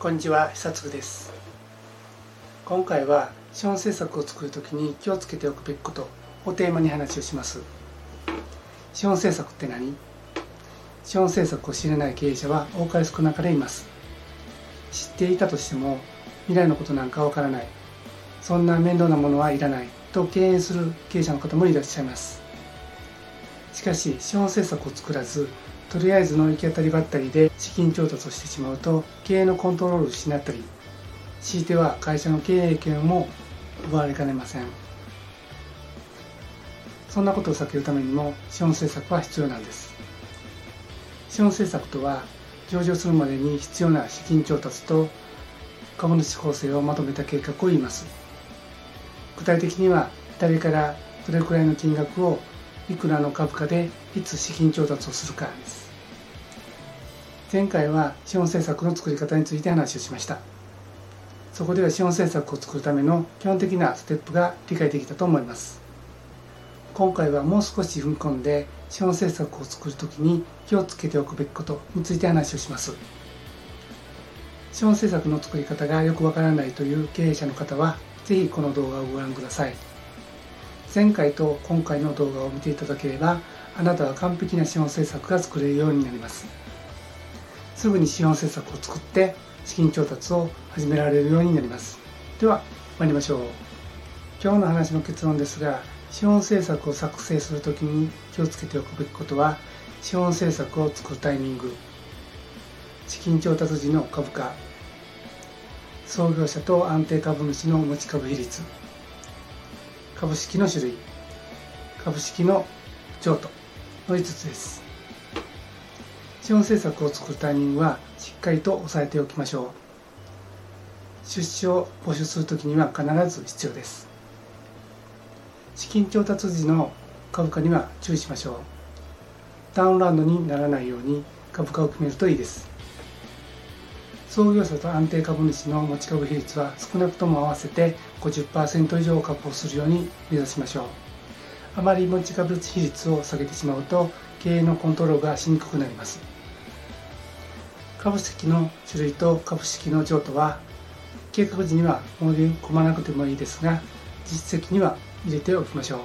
こんにちは久津です。今回は資本政策を作るときに気をつけておくべきことをテーマに話をします。資本政策って何？資本政策を知らない経営者は多かれ少なかれいます。知っていたとしても未来のことなんかわからない。そんな面倒なものはいらないと敬遠する経営者の方もいらっしゃいます。しかし資本政策を作らずとりあえずの行き当たりばったりで資金調達をしてしまうと経営のコントロールを失ったり強いては会社の経営権も奪われかねません。そんなことを避けるためにも資本政策は必要なんです。資本政策とは上場するまでに必要な資金調達と株主構成をまとめた計画を言います。具体的には誰からどれくらいの金額をいくらの株価でいつ資金調達をするかです。前回は資本政策の作り方について話をしました。そこでは資本政策を作るための基本的なステップが理解できたと思います。今回はもう少し踏み込んで資本政策を作るときに気をつけておくべきことについて話をします。資本政策の作り方がよくわからないという経営者の方は是非この動画をご覧ください。前回と今回の動画を見ていただければあなたは完璧な資本政策が作れるようになります。すぐに資本政策を作って資金調達を始められるようになります。では参りましょう。今日の話の結論ですが資本政策を作成するときに気をつけておくべきことは資本政策を作るタイミング。資金調達時の株価。創業者と安定株主の持ち株比率。株式の種類。株式の譲渡の5つです。資本政策を作るタイミングはしっかりと押さえておきましょう。出資を募集するときには必ず必要です。資金調達時の株価には注意しましょう。ダウンランドにならないように株価を決めるといいです。創業者と安定株主の持ち株比率は少なくとも合わせて50%以上を確保するように目指しましょう。あまり持ち株比率を下げてしまうと経営のコントロールがしにくくなります。株式の種類と株式の譲渡は計画時には盛り込まなくてもいいですが実績には入れておきましょう。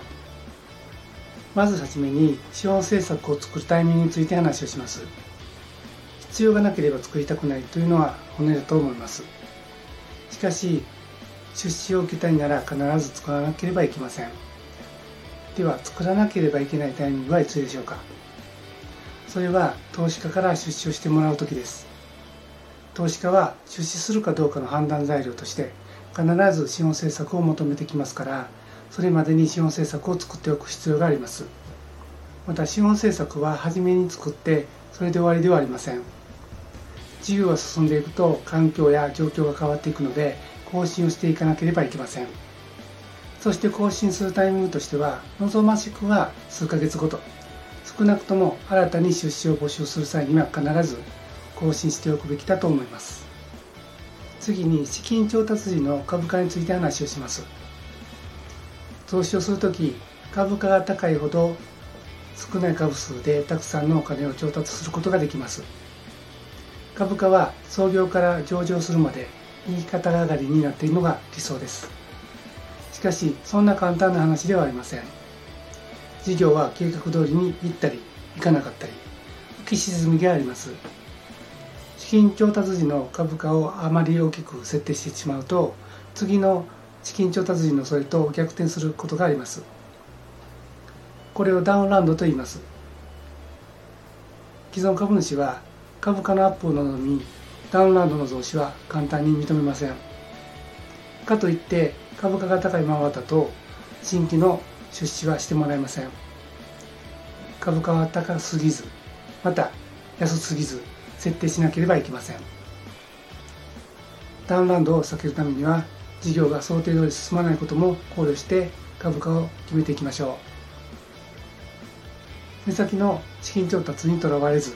まずはじめに資本政策を作るタイミングについて話をします。必要がなければ作りたくないというのは本音だと思います。しかし出資を受けたいなら必ず作らなければいけません。では作らなければいけないタイミングはいつでしょうか。それは投資家から出資をしてもらう時です。投資家は出資するかどうかの判断材料として必ず資本政策を求めてきますからそれまでに資本政策を作っておく必要があります。また資本政策は初めに作ってそれで終わりではありません。事業が進んでいくと環境や状況が変わっていくので更新をしていかなければいけません。そして更新するタイミングとしては望ましくは数ヶ月ごと。少なくとも新たに出資を募集する際には必ず更新しておくべきだと思います。次に資金調達時の株価について話をします。投資をするとき株価が高いほど少ない株数でたくさんのお金を調達することができます。株価は創業から上場するまで右肩上がりになっているのが理想です。しかしそんな簡単な話ではありません。事業は計画通りに行ったり行かなかったり浮き沈みがあります。資金調達時の株価をあまり大きく設定してしまうと次の資金調達時のそれと逆転することがあります。これをダウンランドと言います。既存株主は株価のアップを望みダウンランドの増資は簡単に認めません。かといって株価が高いままだと新規の出資はしてもらえません。株価は高すぎずまた安すぎず設定しなければいけません。ダウンランドを避けるためには事業が想定通り進まないことも考慮して株価を決めていきましょう。目先の資金調達にとらわれず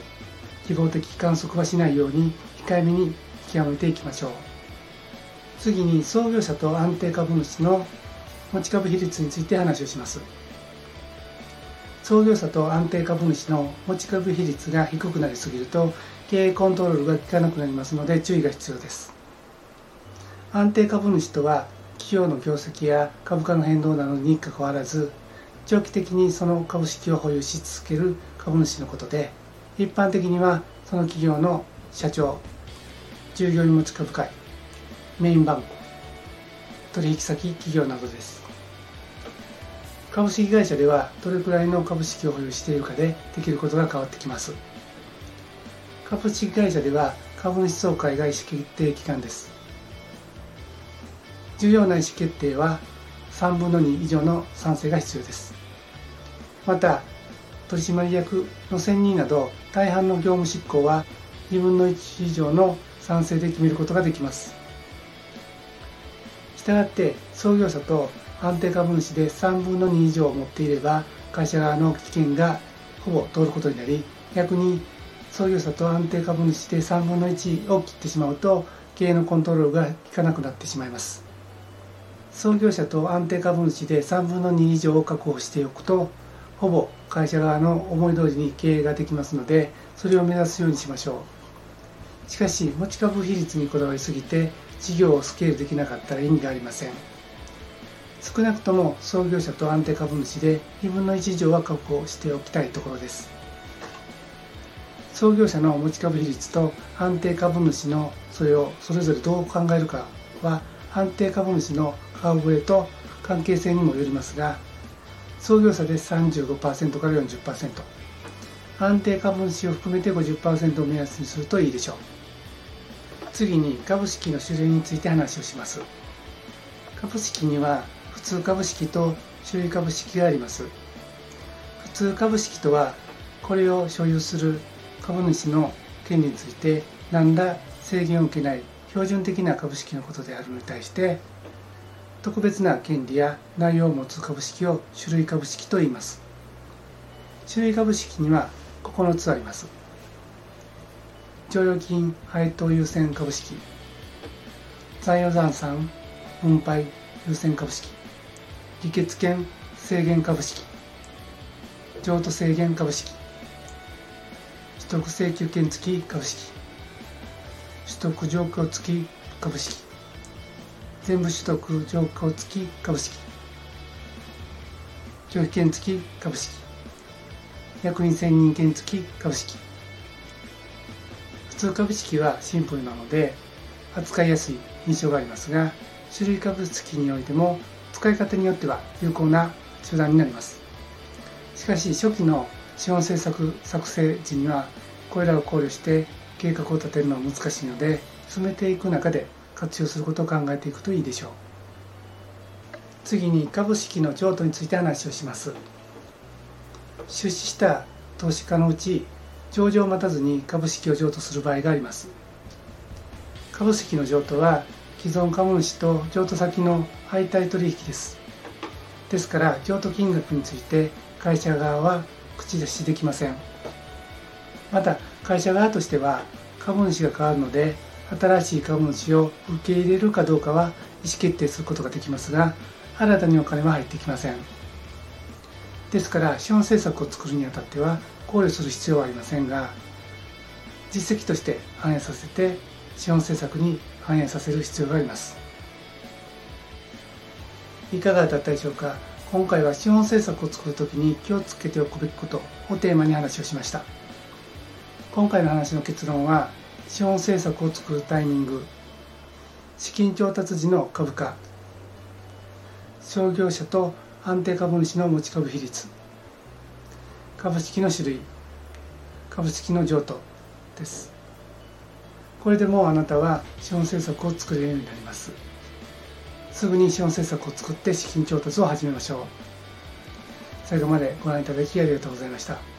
希望的観測はしないように控えめに極めていきましょう。次に創業者と安定株主の持ち株比率について話をします。創業者と安定株主の持ち株比率が低くなりすぎると経営コントロールが効かなくなりますので注意が必要です。安定株主とは企業の業績や株価の変動などにかかわらず長期的にその株式を保有し続ける株主のことで一般的にはその企業の社長従業員持ち株会メインバンク取引先企業などです。株式会社ではどれくらいの株式を保有しているかでできることが変わってきます。株式会社では株主総会が意思決定機関です。重要な意思決定は3分の2以上の賛成が必要です。また取締役の選任など大半の業務執行は2分の1以上の賛成で決めることができます。したがって創業者と安定株主で3分の2以上を持っていれば会社側の危険がほぼ通ることになり逆に創業者と安定株主で3分の1を切ってしまうと経営のコントロールが効かなくなってしまいます。創業者と安定株主で3分の2以上を確保しておくとほぼ会社側の思い通りに経営ができますのでそれを目指すようにしましょう。しかし持ち株比率にこだわりすぎて事業をスケールできなかったら意味がありません。少なくとも創業者と安定株主で2分の1以上は確保しておきたいところです。創業者の持ち株比率と安定株主のそれをそれぞれどう考えるかは安定株主の顔ぶれと関係性にもよりますが創業者で35%から40%安定株主を含めて50%を目安にするといいでしょう。次に株式の種類について話をします。株式には通株式と種類株式があります。普通株式とはこれを所有する株主の権利について何ら制限を受けない標準的な株式のことであるのに対して特別な権利や内容を持つ株式を種類株式と言います。種類株式には9つあります。剰余金配当優先株式残余残産分配優先株式。議決権制限株式。譲渡制限株式。取得請求権付き株式。取得状況付き株式。全部取得条項付き株式。拒否権付き株式。役員選任権付き株式。普通株式はシンプルなので扱いやすい印象がありますが種類株式においても使い方によっては有効な手段になります。しかし初期の資本政策作成時にはこれらを考慮して計画を立てるのは難しいので進めていく中で活用することを考えていくといいでしょう。次に株式の譲渡について話をします。出資した投資家のうち上場を待たずに株式を譲渡する場合があります。株式の譲渡は既存株主と譲渡先の相対取引です。ですから譲渡金額について会社側は口出しできません。また会社側としては株主が変わるので新しい株主を受け入れるかどうかは意思決定することができますが新たにお金は入ってきません。ですから資本政策を作るにあたっては考慮する必要はありませんが実績として反映させて資本政策に反映させる必要があります。いかがだったでしょうか？今回は資本政策を作るときに気をつけておくべきことをテーマに話をしました。今回の話の結論は資本政策を作るタイミング資金調達時の株価商業者と安定株主の持ち株比率株式の種類株式の譲渡です。これでもうあなたは資本政策を作れるようになります。すぐに資本政策を作って資金調達を始めましょう。最後までご覧いただきありがとうございました。